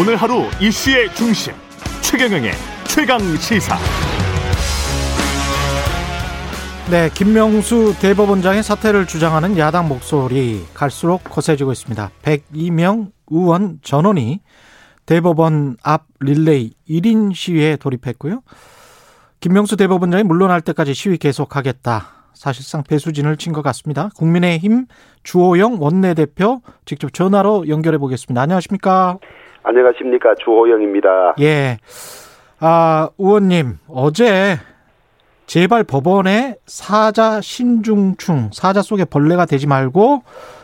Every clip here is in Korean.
오늘 하루 이슈의 중심 최경영의 최강 시사. 네, 김명수 대법원장의 사퇴를 주장하는 야당 목소리 갈수록 거세지고 있습니다. 102명 의원 전원이 대법원 앞 릴레이 1인 시위에 돌입했고요. 김명수 대법원장이 물러날 때까지 시위 계속하겠다. 사실상 배수진을 친 것 같습니다. 국민의힘 주호영 원내대표 직접 전화로 연결해 보겠습니다. 안녕하십니까? 안녕하십니까 주호영입니다. 예. 아, 의원님, 어제 제발 법원에 사자 신중충, 사자 속에 벌레가 되지 말고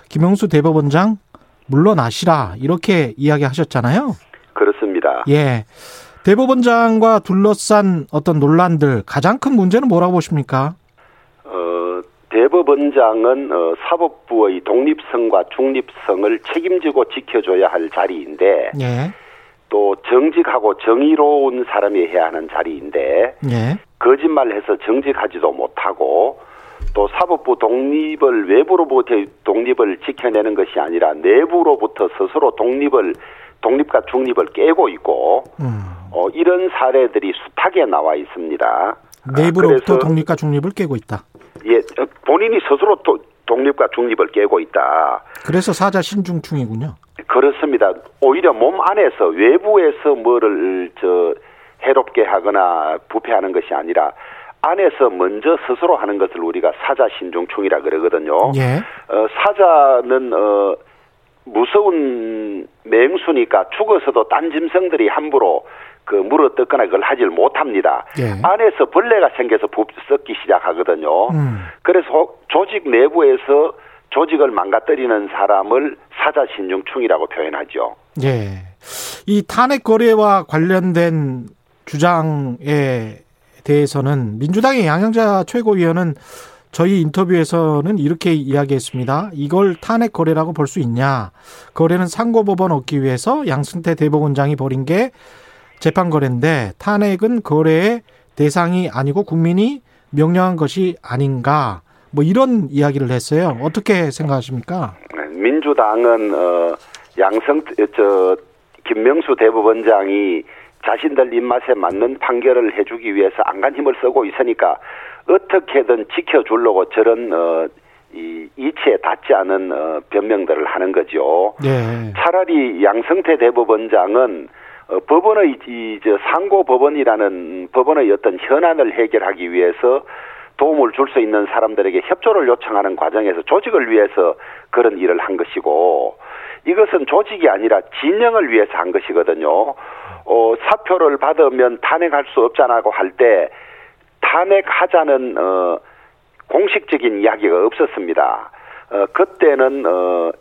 김영수 대법원장 물러나시라 이렇게 이야기하셨잖아요. 그렇습니다. 예. 대법원장과 둘러싼 어떤 논란들 가장 큰 문제는 뭐라고 보십니까? 어, 대법원장은 어, 사법부의 독립성과 중립성을 책임지고 지켜줘야 할 자리인데 예. 또 정직하고 정의로운 사람이 해야 하는 자리인데 예. 거짓말해서 정직하지도 못하고 또 사법부 독립을 외부로부터 독립을 지켜내는 것이 아니라 내부로부터 스스로 독립을 독립과 중립을 깨고 있고 음. 어, 이런 사례들이 숱하게 나와 있습니다. 내부로부터 독립과 중립을 깨고 있다. 예, 어, 본인이 스스로 또 독립과 중립을 깨고 있다. 그래서 사자 신중충이군요. 그렇습니다. 오히려 몸 안에서 외부에서 뭐를 저 해롭게 하거나 부패하는 것이 아니라 안에서 먼저 스스로 하는 것을 우리가 사자 신중충이라 그러거든요. 예. 어, 사자는 어, 무서운 맹수니까 죽어서도 딴 짐승들이 함부로 그 물어 뜯거나 그걸 하질 못합니다. 예. 안에서 벌레가 생겨서 부- 썩기 시작하거든요. 음. 그래서 조직 내부에서 조직을 망가뜨리는 사람을 사자신중충이라고 표현하죠. 예. 이 탄핵 거래와 관련된 주장에 대해서는 민주당의 양영자 최고위원은 저희 인터뷰에서는 이렇게 이야기했습니다. 이걸 탄핵 거래라고 볼 수 있냐? 거래는 상고법원 얻기 위해서 양승태 대법원장이 벌인 게 재판 거래인데 탄핵은 거래의 대상이 아니고 국민이 명령한 것이 아닌가? 뭐 이런 이야기를 했어요. 어떻게 생각하십니까? 민주당은 어, 양성 저 김명수 대법원장이 자신들 입맛에 맞는 판결을 해주기 위해서 안간 힘을 쓰고 있으니까 어떻게든 지켜주려고 저런 어, 이 이치에 닿지 않은 어, 변명들을 하는 거죠. 예. 차라리 양성태 대법원장은 어, 법원의 이저 상고 법원이라는 법원의 어떤 현안을 해결하기 위해서 도움을 줄 수 있는 사람들에게 협조를 요청하는 과정에서 조직을 위해서 그런 일을 한 것이고 이것은 조직이 아니라 진영을 위해서 한 것이거든요. 어, 사표를 받으면 탄핵할 수 없잖아고 할 때 탄핵하자는 어, 공식적인 이야기가 없었습니다. 어, 그때는 어,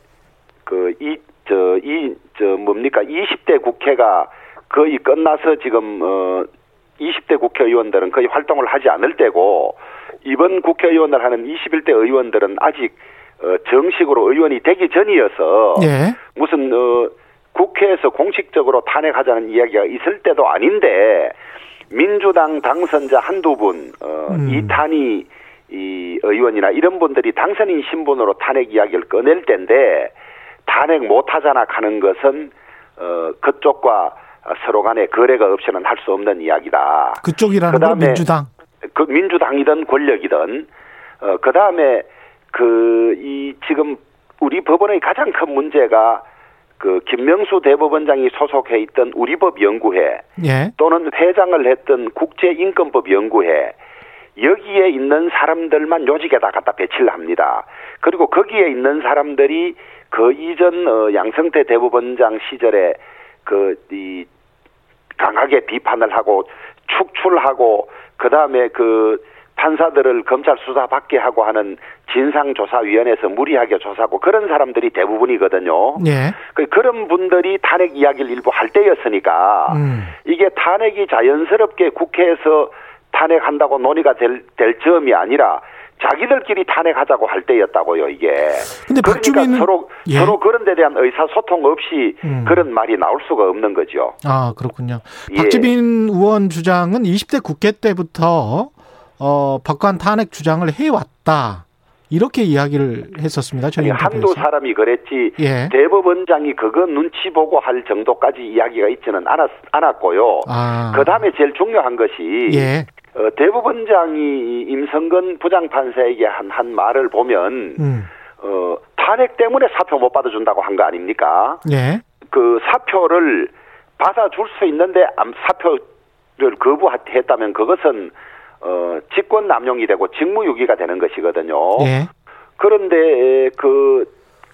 그, 이, 저, 이, 저, 뭡니까, 20대 국회가 거의 끝나서 지금, 어, 20대 국회의원들은 거의 활동을 하지 않을 때고, 이번 국회의원을 하는 21대 의원들은 아직, 어, 정식으로 의원이 되기 전이어서, 예. 무슨, 어, 국회에서 공식적으로 탄핵하자는 이야기가 있을 때도 아닌데, 민주당 당선자 한두 분, 어, 음. 이탄희 이 의원이나 이런 분들이 당선인 신분으로 탄핵 이야기를 꺼낼 텐데 탄핵 못하잖아 하는 것은 어 그쪽과 서로 간에 거래가 없이는 할 수 없는 이야기다. 그쪽이라는 건 민주당. 그 민주당이든 권력이든 어 그다음에 그 이 지금 우리 법원의 가장 큰 문제가 그 김명수 대법원장이 소속해 있던 우리법 연구회 예. 또는 회장을 했던 국제인권법 연구회 여기에 있는 사람들만 요직에다 갖다 배치를 합니다. 그리고 거기에 있는 사람들이 그 이전 어, 양성태 대법원장 시절에 그 이 강하게 비판을 하고 축출하고 그 다음에 그 판사들을 검찰 수사 받게 하고 하는 진상조사위원회에서 무리하게 조사하고 그런 사람들이 대부분이거든요. 예. 그 그런 분들이 탄핵 이야기를 일부 할 때였으니까 음. 이게 탄핵이 자연스럽게 국회에서 탄핵한다고 논의가 될, 될 점이 아니라 자기들끼리 탄핵하자고 할 때였다고요 이게. 근데 그러니까 박주민은 서로 예. 서로 그런 데 대한 의사소통 없이 음. 그런 말이 나올 수가 없는 거죠. 아, 그렇군요. 예. 박주민 의원 주장은 20대 국회 때부터 어, 법관 탄핵 주장을 해왔다. 이렇게 이야기를 했었습니다. 저희 아니, 한두. 사람이 그랬지 예. 대법원장이 그거 눈치 보고 할 정도까지 이야기가 있지는 않았, 않았고요. 아. 그 다음에 제일 중요한 것이 예. 어, 대법원장이 임성근 부장판사에게 한, 한 말을 보면 음. 어, 탄핵 때문에 사표 못 받아준다고 한 거 아닙니까? 예. 그 사표를 받아줄 수 있는데 암- 사표를 거부했다면 그것은 어, 직권 남용이 되고 직무유기가 되는 것이거든요. 예. 그런데 그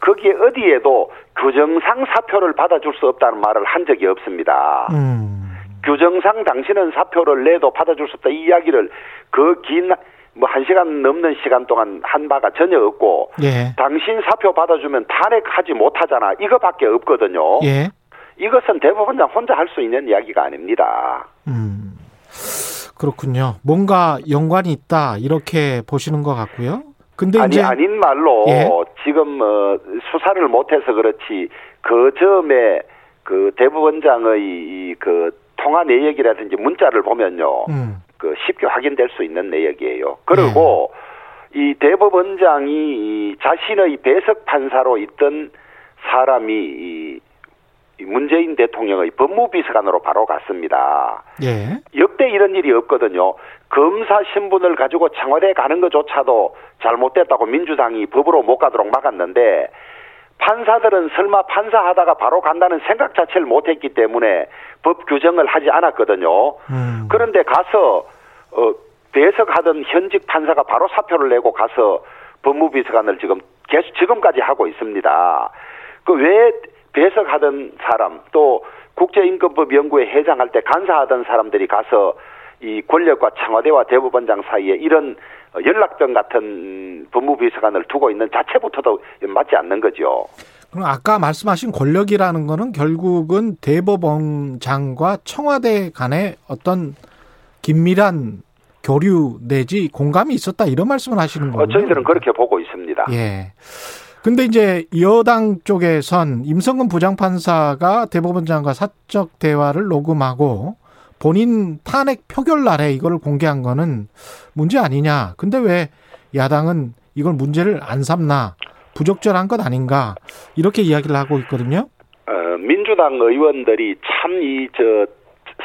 거기에 어디에도 규정상 사표를 받아줄 수 없다는 말을 한 적이 없습니다. 음. 규정상 당신은 사표를 내도 받아줄 수 없다 이 이야기를 그 긴 뭐 한 시간 넘는 시간 동안 한 바가 전혀 없고 예. 당신 사표 받아주면 탄핵하지 못하잖아 이거밖에 없거든요. 예. 이것은 대법원장 혼자 할 수 있는 이야기가 아닙니다. 음. 그렇군요. 뭔가 연관이 있다 이렇게 보시는 것 같고요. 근데 아니 이제 아닌 말로 예. 지금 어, 수사를 못해서 그렇지 그 점에 그 대법원장의 이그 통화 내역이라든지 문자를 보면요 음. 그 쉽게 확인될 수 있는 내역이에요. 그리고 이 대법원장이 이 자신의 배석 판사로 있던 사람이 이이 문재인 대통령의 법무비서관으로 바로 갔습니다. 예. 역대 이런 일이 없거든요. 검사 신분을 가지고 청와대 가는 것조차도 잘못됐다고 민주당이 법으로 못 가도록 막았는데 판사들은 설마 판사하다가 바로 간다는 생각 자체를 못했기 때문에 법 규정을 하지 않았거든요. 음. 그런데 가서 어, 배석하던 현직 판사가 바로 사표를 내고 가서 법무비서관을 지금 계속 지금까지 하고 있습니다. 그 왜 배석하던 사람 또 국제임금법 연구회 회장할 때 간사하던 사람들이 가서 이 권력과 청와대와 대법원장 사이에 이런 연락병 같은 법무비서관을 두고 있는 자체부터도 맞지 않는 거죠. 그럼 아까 말씀하신 권력이라는 거는 결국은 대법원장과 청와대 간의 어떤 긴밀한 교류 내지 공감이 있었다 이런 말씀을 하시는 어, 거군요. 저희들은 그렇게 보고 있습니다. 예. 근데 이제 여당 쪽에선 임성근 부장판사가 대법원장과 사적 대화를 녹음하고 본인 탄핵 표결 날에 이거를 공개한 거는 문제 아니냐. 근데 왜 야당은 이걸 문제를 안 삼나 부적절한 것 아닌가 이렇게 이야기를 하고 있거든요. 어, 민주당 의원들이 참 이 저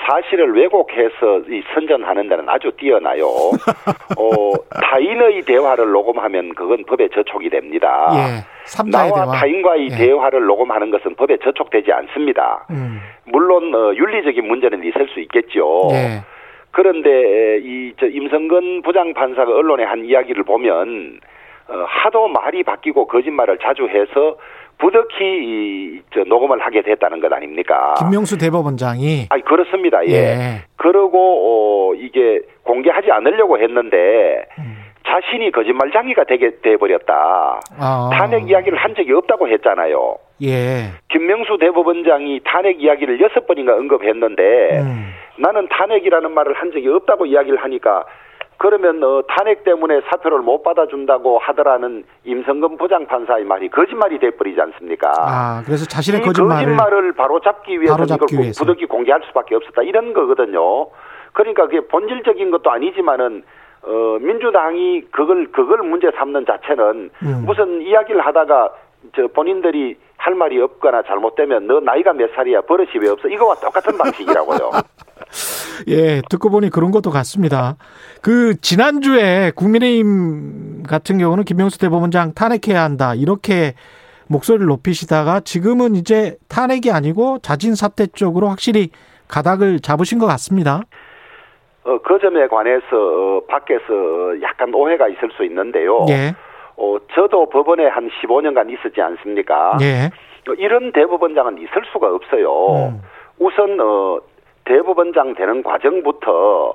사실을 왜곡해서 이 선전하는 데는 아주 뛰어나요. 어, 타인의 대화를 녹음하면 그건 법에 저촉이 됩니다. 예. 나와 대화. 타인과의 예. 대화를 녹음하는 것은 법에 저촉되지 않습니다. 음. 물론 어, 윤리적인 문제는 있을 수 있겠죠. 예. 그런데 이 저 임성근 부장판사가 언론에 한 이야기를 보면 어, 하도 말이 바뀌고 거짓말을 자주 해서 부득이 이, 저 녹음을 하게 됐다는 것 아닙니까? 김명수 대법원장이 아니 그렇습니다. 예. 예. 그러고 어, 이게 공개하지 않으려고 했는데 음. 자신이 거짓말장이가 되게 돼 버렸다. 아. 탄핵 이야기를 한 적이 없다고 했잖아요. 예. 김명수 대법원장이 탄핵 이야기를 여섯 번인가 언급했는데 음. 나는 탄핵이라는 말을 한 적이 없다고 이야기를 하니까 그러면 어, 탄핵 때문에 사표를 못 받아준다고 하더라는 임성근 부장판사의 말이 거짓말이 돼버리지 않습니까? 아, 그래서 자신의 이 거짓말을 거짓말을 바로 잡기 위해서 바로 잡기 이걸 위해서. 부득이 공개할 수밖에 없었다 이런 거거든요. 그러니까 그게 본질적인 것도 아니지만은 어, 민주당이 그걸 그걸 문제 삼는 자체는 음. 무슨 이야기를 하다가 저 본인들이 할 말이 없거나 잘못되면 너 나이가 몇 살이야 버릇이 왜 없어 이거와 똑같은 방식이라고요. 예, 듣고 보니 그런 것도 같습니다. 그, 지난주에 국민의힘 같은 경우는 김명수 대법원장 탄핵해야 한다. 이렇게 목소리를 높이시다가 지금은 이제 탄핵이 아니고 자진 사퇴 쪽으로 확실히 가닥을 잡으신 것 같습니다. 어, 그 점에 관해서 어, 밖에서 약간 오해가 있을 수 있는데요. 예, 어, 저도 법원에 한 15년간 있었지 않습니까? 예, 어, 이런 대법원장은 있을 수가 없어요. 음. 우선 어, 대법원장 되는 과정부터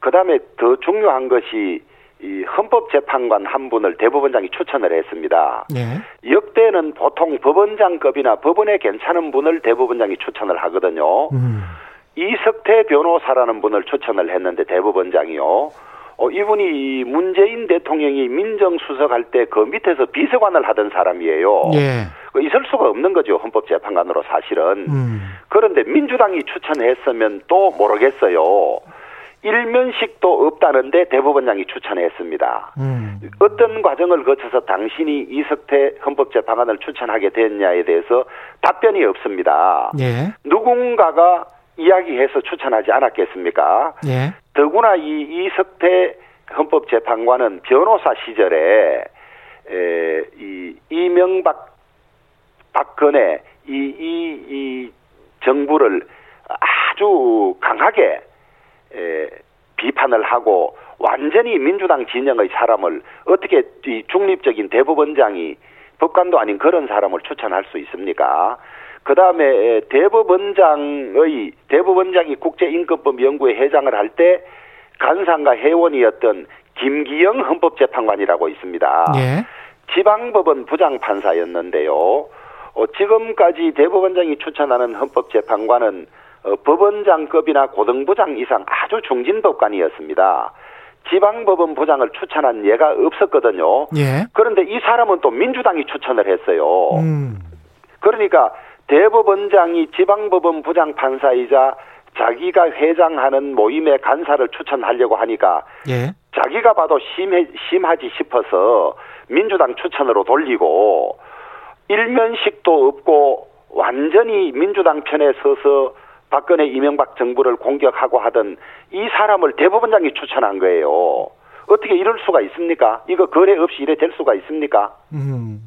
그다음에 더 중요한 것이 이 헌법재판관 한 분을 대법원장이 추천을 했습니다. 예, 역대는 보통 법원장급이나 법원에 괜찮은 분을 대법원장이 추천을 하거든요. 음, 이석태 변호사라는 분을 추천을 했는데 대법원장이요. 어, 이분이 이 문재인 대통령이 민정수석할 때 그 밑에서 비서관을 하던 사람이에요. 예, 그 있을 수가 없는 거죠 헌법재판관으로 사실은. 음, 그런데 민주당이 추천했으면 또 모르겠어요. 일면식도 없다는데 대법원장이 추천했습니다. 음. 어떤 과정을 거쳐서 당신이 이석태 헌법재판관을 추천하게 됐냐에 대해서 답변이 없습니다. 예. 누군가가 이야기해서 추천하지 않았겠습니까? 예. 더구나 이 이석태 헌법재판관은 변호사 시절에 에, 이 이명박 박근혜 이, 이, 이 정부를 아주 강하게 에, 비판을 하고 완전히 민주당 진영의 사람을 어떻게 이 중립적인 대법원장이 법관도 아닌 그런 사람을 추천할 수 있습니까? 그 다음에 대법원장의 대법원장이 국제인권법 연구회 회장을 할 때 간상과 회원이었던 김기영 헌법재판관이라고 있습니다. 예. 지방법원 부장판사였는데요. 어, 지금까지 대법원장이 추천하는 헌법재판관은 어, 법원장급이나 고등부장 이상 아주 중진 법관이었습니다. 지방법원 부장을 추천한 예가 없었거든요. 예. 그런데 이 사람은 또 민주당이 추천을 했어요. 음. 그러니까 대법원장이 지방법원 부장 판사이자 자기가 회장하는 모임의 간사를 추천하려고 하니까 예. 자기가 봐도 심해, 심하지 싶어서 민주당 추천으로 돌리고 일면식도 없고 완전히 민주당 편에 서서 박근혜 이명박 정부를 공격하고 하던 이 사람을 대법원장이 추천한 거예요. 어떻게 이럴 수가 있습니까? 이거 거래 없이 이래 될 수가 있습니까? 음.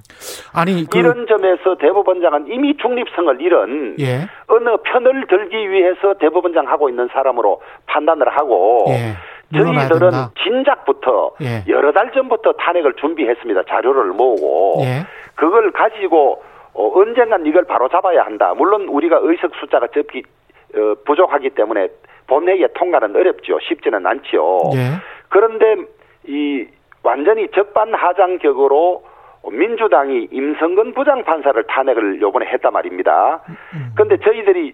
아니 그... 이런 점에서 대법원장은 이미 중립성을 잃은 예. 어느 편을 들기 위해서 대법원장 하고 있는 사람으로 판단을 하고 예. 저희들은. 진작부터 예. 여러 달 전부터 탄핵을 준비했습니다. 자료를 모으고 예. 그걸 가지고 어, 언젠간 이걸 바로 잡아야 한다. 물론 우리가 의석 숫자가 적기 어, 부족하기 때문에 본회의에 통과는 어렵죠. 쉽지는 않지요. 예. 그런데 이 완전히 적반하장격으로 민주당이 임성근 부장판사를 탄핵을 요번에 했단 말입니다. 그런데 저희들이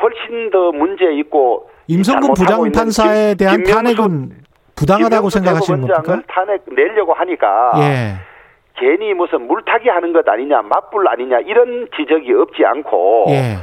훨씬 더 문제 있고 임성근 부장판사에 대한 탄핵은 부당하다고 생각하시는 겁니까? 탄핵 내려고 하니까 예. 괜히 무슨 물타기 하는 것 아니냐, 맞불 아니냐 이런 지적이 없지 않고 예.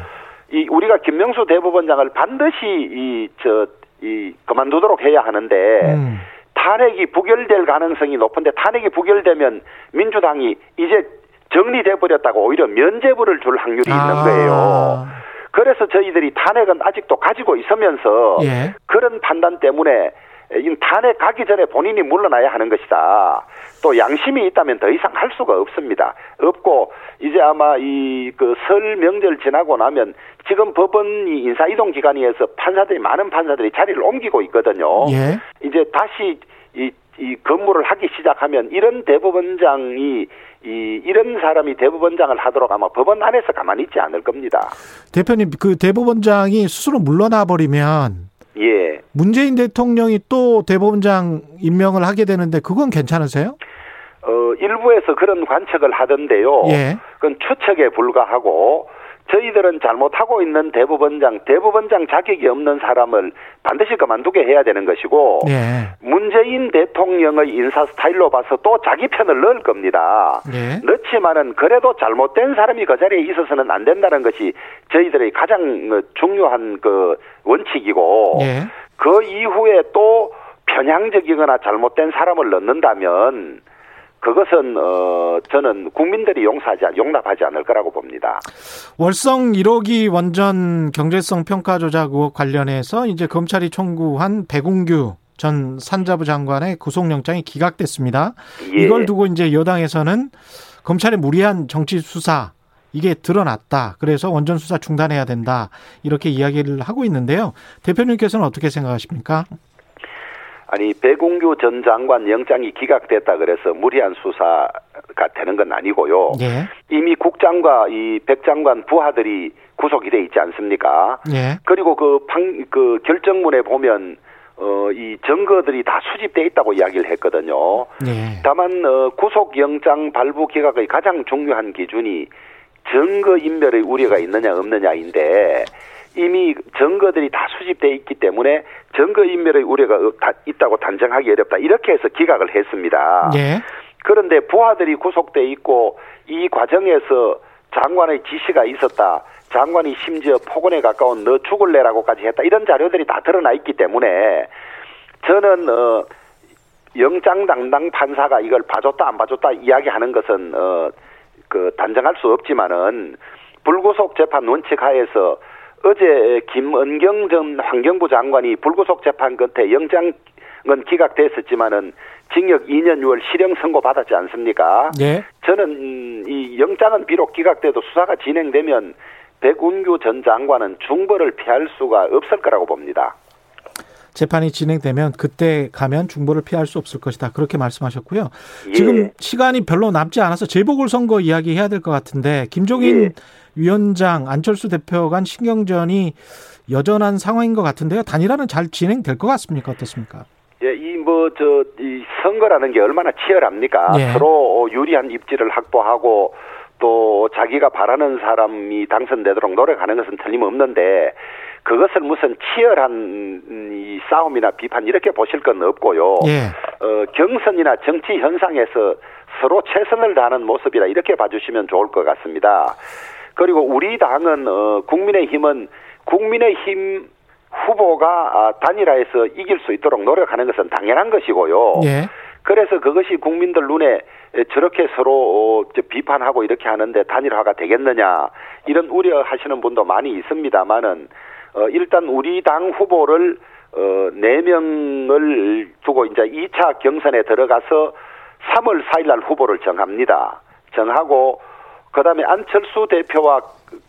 이 우리가 김명수 대법원장을 반드시 이저이 그만두도록 해야 하는데 음. 탄핵이 부결될 가능성이 높은데 탄핵이 부결되면 민주당이 이제 정리돼 버렸다고 오히려 면죄부를 줄 확률이 아. 있는 거예요. 그래서 저희들이 탄핵은 아직도 가지고 있으면서 예. 그런 판단 때문에 이 탄핵 가기 전에 본인이 물러나야 하는 것이다. 또 양심이 있다면 더 이상 할 수가 없습니다. 없고 이제 아마 이 그 설 명절 지나고 나면 지금 법원이 인사 이동 기간이어서 판사들이 많은 판사들이 자리를 옮기고 있거든요. 예. 이제 다시 이, 이 근무를 하기 시작하면 이런 대법원장이 이 이런 사람이 대법원장을 하도록 아마 법원 안에서 가만히 있지 않을 겁니다. 대표님 그 대법원장이 스스로 물러나 버리면 예. 문재인 대통령이 또 대법원장 임명을 하게 되는데 그건 괜찮으세요? 어, 일부에서 그런 관측을 하던데요. 예. 그건 추측에 불과하고 저희들은 잘못하고 있는 대법원장, 대법원장 자격이 없는 사람을 반드시 그만두게 해야 되는 것이고, 네. 문재인 대통령의 인사 스타일로 봐서 또 자기 편을 넣을 겁니다. 네. 넣지만은 그래도 잘못된 사람이 그 자리에 있어서는 안 된다는 것이 저희들의 가장 중요한 그 원칙이고, 네. 그 이후에 또 편향적이거나 잘못된 사람을 넣는다면, 그것은 어 저는 국민들이 용서하지 용납하지 않을 거라고 봅니다. 월성 1호기 원전 경제성 평가 조작 의혹 관련해서 이제 검찰이 청구한 배공규 전 산자부 장관의 구속영장이 기각됐습니다. 예. 이걸 두고 이제 여당에서는 검찰의 무리한 정치 수사 이게 드러났다. 그래서 원전 수사 중단해야 된다. 이렇게 이야기를 하고 있는데요. 대표님께서는 어떻게 생각하십니까? 아니 배공규 전 장관 영장이 기각됐다 그래서 무리한 수사가 되는 건 아니고요. 예. 이미 국장과 이 백 장관 부하들이 구속이 돼 있지 않습니까? 예. 그리고 그, 방, 그 결정문에 보면 어, 이 증거들이 다 수집돼 있다고 이야기를 했거든요. 예. 다만 어, 구속영장 발부 기각의 가장 중요한 기준이 증거 인멸의 우려가 있느냐 없느냐인데 이미 증거들이 다 수집돼 있기 때문에 증거 인멸의 우려가 있다고 단정하기 어렵다. 이렇게 해서 기각을 했습니다. 예. 그런데 부하들이 구속돼 있고 이 과정에서 장관의 지시가 있었다. 장관이 심지어 폭언에 가까운 너 죽을래라고까지 했다 이런 자료들이 다 드러나 있기 때문에 저는 어 영장 당당 판사가 이걸 봐줬다 안 봐줬다 이야기하는 것은 어그 단정할 수 없지만은 불구속 재판 원칙 하에서 어제 김은경 전 환경부 장관이 불구속 재판 끝에 영장은 기각됐었지만은 징역 2년 6월 실형 선고 받았지 않습니까? 예. 저는 이 영장은 비록 기각돼도 수사가 진행되면 백운규 전 장관은 중벌을 피할 수가 없을 거라고 봅니다. 재판이 진행되면 그때 가면 중보를 피할 수 없을 것이다. 그렇게 말씀하셨고요. 예. 지금 시간이 별로 남지 않아서 재보궐 선거 이야기 해야 될 것 같은데 김종인 예. 위원장 안철수 대표 간 신경전이 여전한 상황인 것 같은데요. 단일화는 잘 진행될 것 같습니까? 어떻습니까? 예, 이 뭐 저 이 선거라는 게 얼마나 치열합니까? 예. 서로 유리한 입지를 확보하고 또 자기가 바라는 사람이 당선되도록 노력하는 것은 틀림없는데 그것을 무슨 치열한 이 싸움이나 비판 이렇게 보실 건 없고요. 예. 어, 경선이나 정치 현상에서 서로 최선을 다하는 모습이라 이렇게 봐주시면 좋을 것 같습니다. 그리고 우리 당은 어, 국민의힘은 국민의힘 후보가 아, 단일화해서 이길 수 있도록 노력하는 것은 당연한 것이고요. 예. 그래서 그것이 국민들 눈에 저렇게 서로 어, 저 비판하고 이렇게 하는데 단일화가 되겠느냐 이런 우려하시는 분도 많이 있습니다만은 어, 일단 우리 당 후보를 어, 4명을 두고 이제 2차 경선에 들어가서 3월 4일 날 후보를 정합니다. 정하고 그다음에 안철수 대표와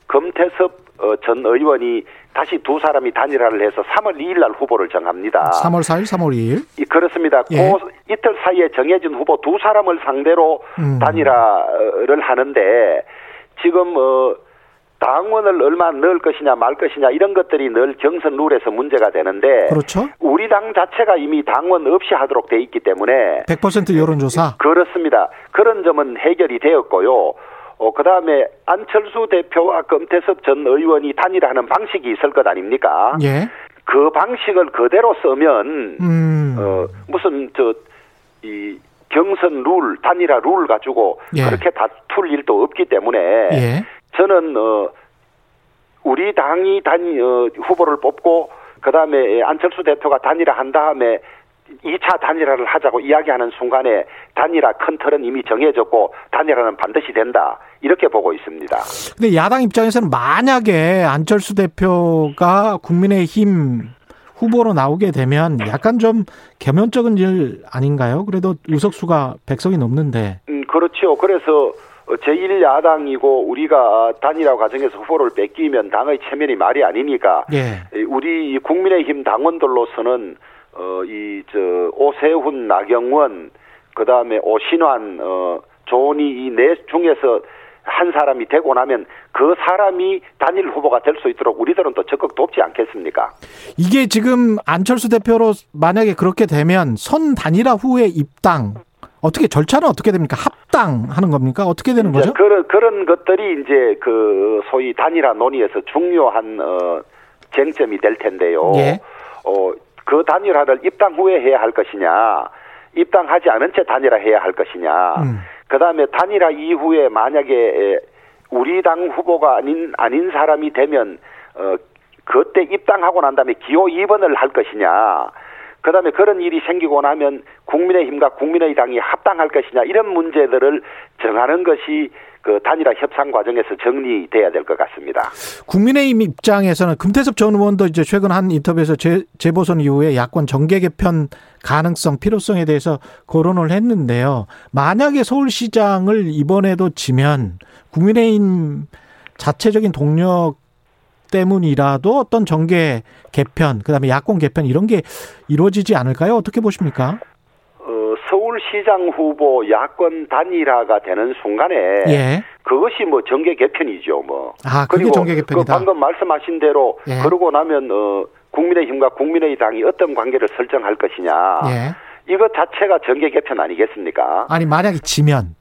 금태섭 어, 전 의원이 다시 두 사람이 단일화를 해서 3월 2일 날 후보를 정합니다. 3월 4일, 3월 2일. 이, 그렇습니다. 예. 그 이틀 사이에 정해진 후보 두 사람을 상대로 음. 단일화를 하는데 지금 어 당원을 얼마 넣을 것이냐 말 것이냐 이런 것들이 늘 경선 룰에서 문제가 되는데 그렇죠. 우리 당 자체가 이미 당원 없이 하도록 돼 있기 때문에 100% 여론조사. 그렇습니다. 그런 점은 해결이 되었고요. 어, 그 다음에 안철수 대표와 금태섭 전 의원이 단일화하는 방식이 있을 것 아닙니까? 예. 그 방식을 그대로 쓰면 음. 어, 무슨 저 이 경선 룰 단일화 룰 가지고 예. 그렇게 다툴 일도 없기 때문에 예. 저는 어 우리 당이 단 어, 후보를 뽑고 그 다음에 안철수 대표가 단일화 한 다음에 2차 단일화를 하자고 이야기하는 순간에 단일화 큰 틀은 이미 정해졌고 단일화는 반드시 된다 이렇게 보고 있습니다. 근데 야당 입장에서는 만약에 안철수 대표가 국민의힘 후보로 나오게 되면 약간 좀 개면적인 일 아닌가요? 그래도 의석수가 100석이 넘는데. 음, 그렇죠. 그래서 제1야당이고 우리가 단일화 과정에서 후보를 뺏기면 당의 체면이 말이 아니니까 예. 우리 이 국민의힘 당원들로서는 어 이 저 오세훈, 나경원, 그 다음에 오신환, 어 조은희 이네 중에서 한 사람이 되고 나면 그 사람이 단일 후보가 될 수 있도록 우리들은 또 적극 돕지 않겠습니까? 이게 지금 안철수 대표로 만약에 그렇게 되면 선 단일화 후에 입당 어떻게 절차는 어떻게 됩니까? 합당하는 겁니까? 어떻게 되는 거죠? 그런 그런 것들이 이제 그 소위 단일화 논의에서 중요한 어 쟁점이 될 텐데요. 예. 어 그 단일화를 입당 후에 해야 할 것이냐, 입당하지 않은 채 단일화 해야 할 것이냐. 음. 그다음에 단일화 이후에 만약에 우리 당 후보가 아닌 아닌 사람이 되면 어 그때 입당하고 난 다음에 기호 2번을 할 것이냐. 그다음에 그런 일이 생기고 나면 국민의힘과 국민의당이 합당할 것이냐 이런 문제들을 정하는 것이 그 단일화 협상 과정에서 정리돼야 될 것 같습니다. 국민의힘 입장에서는 금태섭 전 의원도 이제 최근 한 인터뷰에서 재, 재보선 이후에 야권 정계 개편 가능성, 필요성에 대해서 거론을 했는데요. 만약에 서울시장을 이번에도 지면 국민의힘 자체적인 동력 때문이라도 어떤 정계 개편, 그다음에 야권 개편 이런 게 이루어지지 않을까요? 어떻게 보십니까? 어, 서울시장 후보 야권 단일화가 되는 순간에 예. 그것이 뭐 정계 개편이죠, 뭐. 아, 그게 정계 개편이다. 그 방금 말씀하신 대로 예. 그러고 나면 어 국민의힘과 국민의당이 어떤 관계를 설정할 것이냐. 예. 이것 자체가 정계 개편 아니겠습니까? 아니 만약에 지면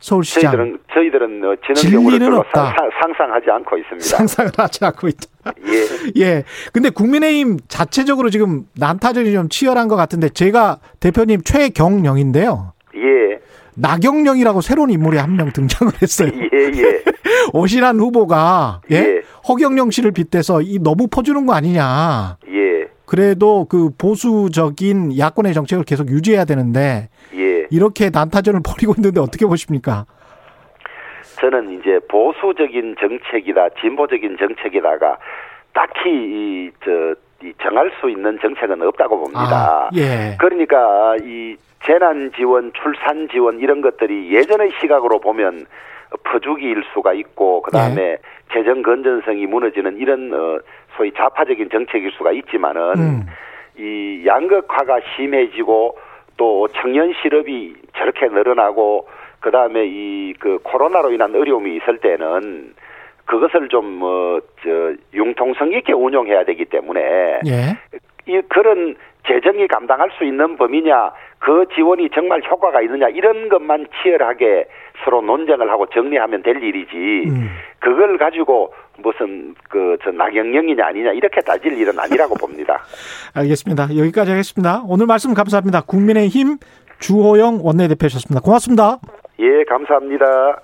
서울시장 저희들은 저희들은 어, 지는 질 경우를 리는 별로 없다. 사- 사- 상상하지 않고 있습니다. 상상을 하지 않고 있다. 예. 예. 근데 국민의힘 자체적으로 지금 난타전이 좀 치열한 것 같은데 제가 대표님 최경영인데요. 예. 나경령이라고 새로운 인물이 한 명 등장을 했어요. 예, 예. 오신환 후보가 예? 예. 허경영 씨를 빗대서 이 너무 퍼주는 거 아니냐. 예. 그래도 그 보수적인 야권의 정책을 계속 유지해야 되는데 예. 이렇게 난타전을 벌이고 있는데 어떻게 보십니까? 저는 이제 보수적인 정책이다, 진보적인 정책이다가 딱히 이, 저, 이 정할 수 있는 정책은 없다고 봅니다. 아, 예. 그러니까 이 재난 지원, 출산 지원 이런 것들이 예전의 시각으로 보면 퍼주기일 수가 있고 그다음에 예. 재정 건전성이 무너지는 이런 어 소위 좌파적인 정책일 수가 있지만은 음. 이 양극화가 심해지고 또 청년 실업이 저렇게 늘어나고 그다음에 이 그 코로나로 인한 어려움이 있을 때는 그것을 좀뭐저 융통성 있게 운용해야 되기 때문에 예. 이 그런 재정이 감당할 수 있는 범위냐 그 지원이 정말 효과가 있느냐 이런 것만 치열하게 서로 논쟁을 하고 정리하면 될 일이지 음. 그걸 가지고 무슨 그 저 나경영이냐 아니냐 이렇게 따질 일은 아니라고 봅니다. 알겠습니다. 여기까지 하겠습니다. 오늘 말씀 감사합니다. 국민의힘 주호영 원내대표셨습니다. 고맙습니다. 예, 감사합니다.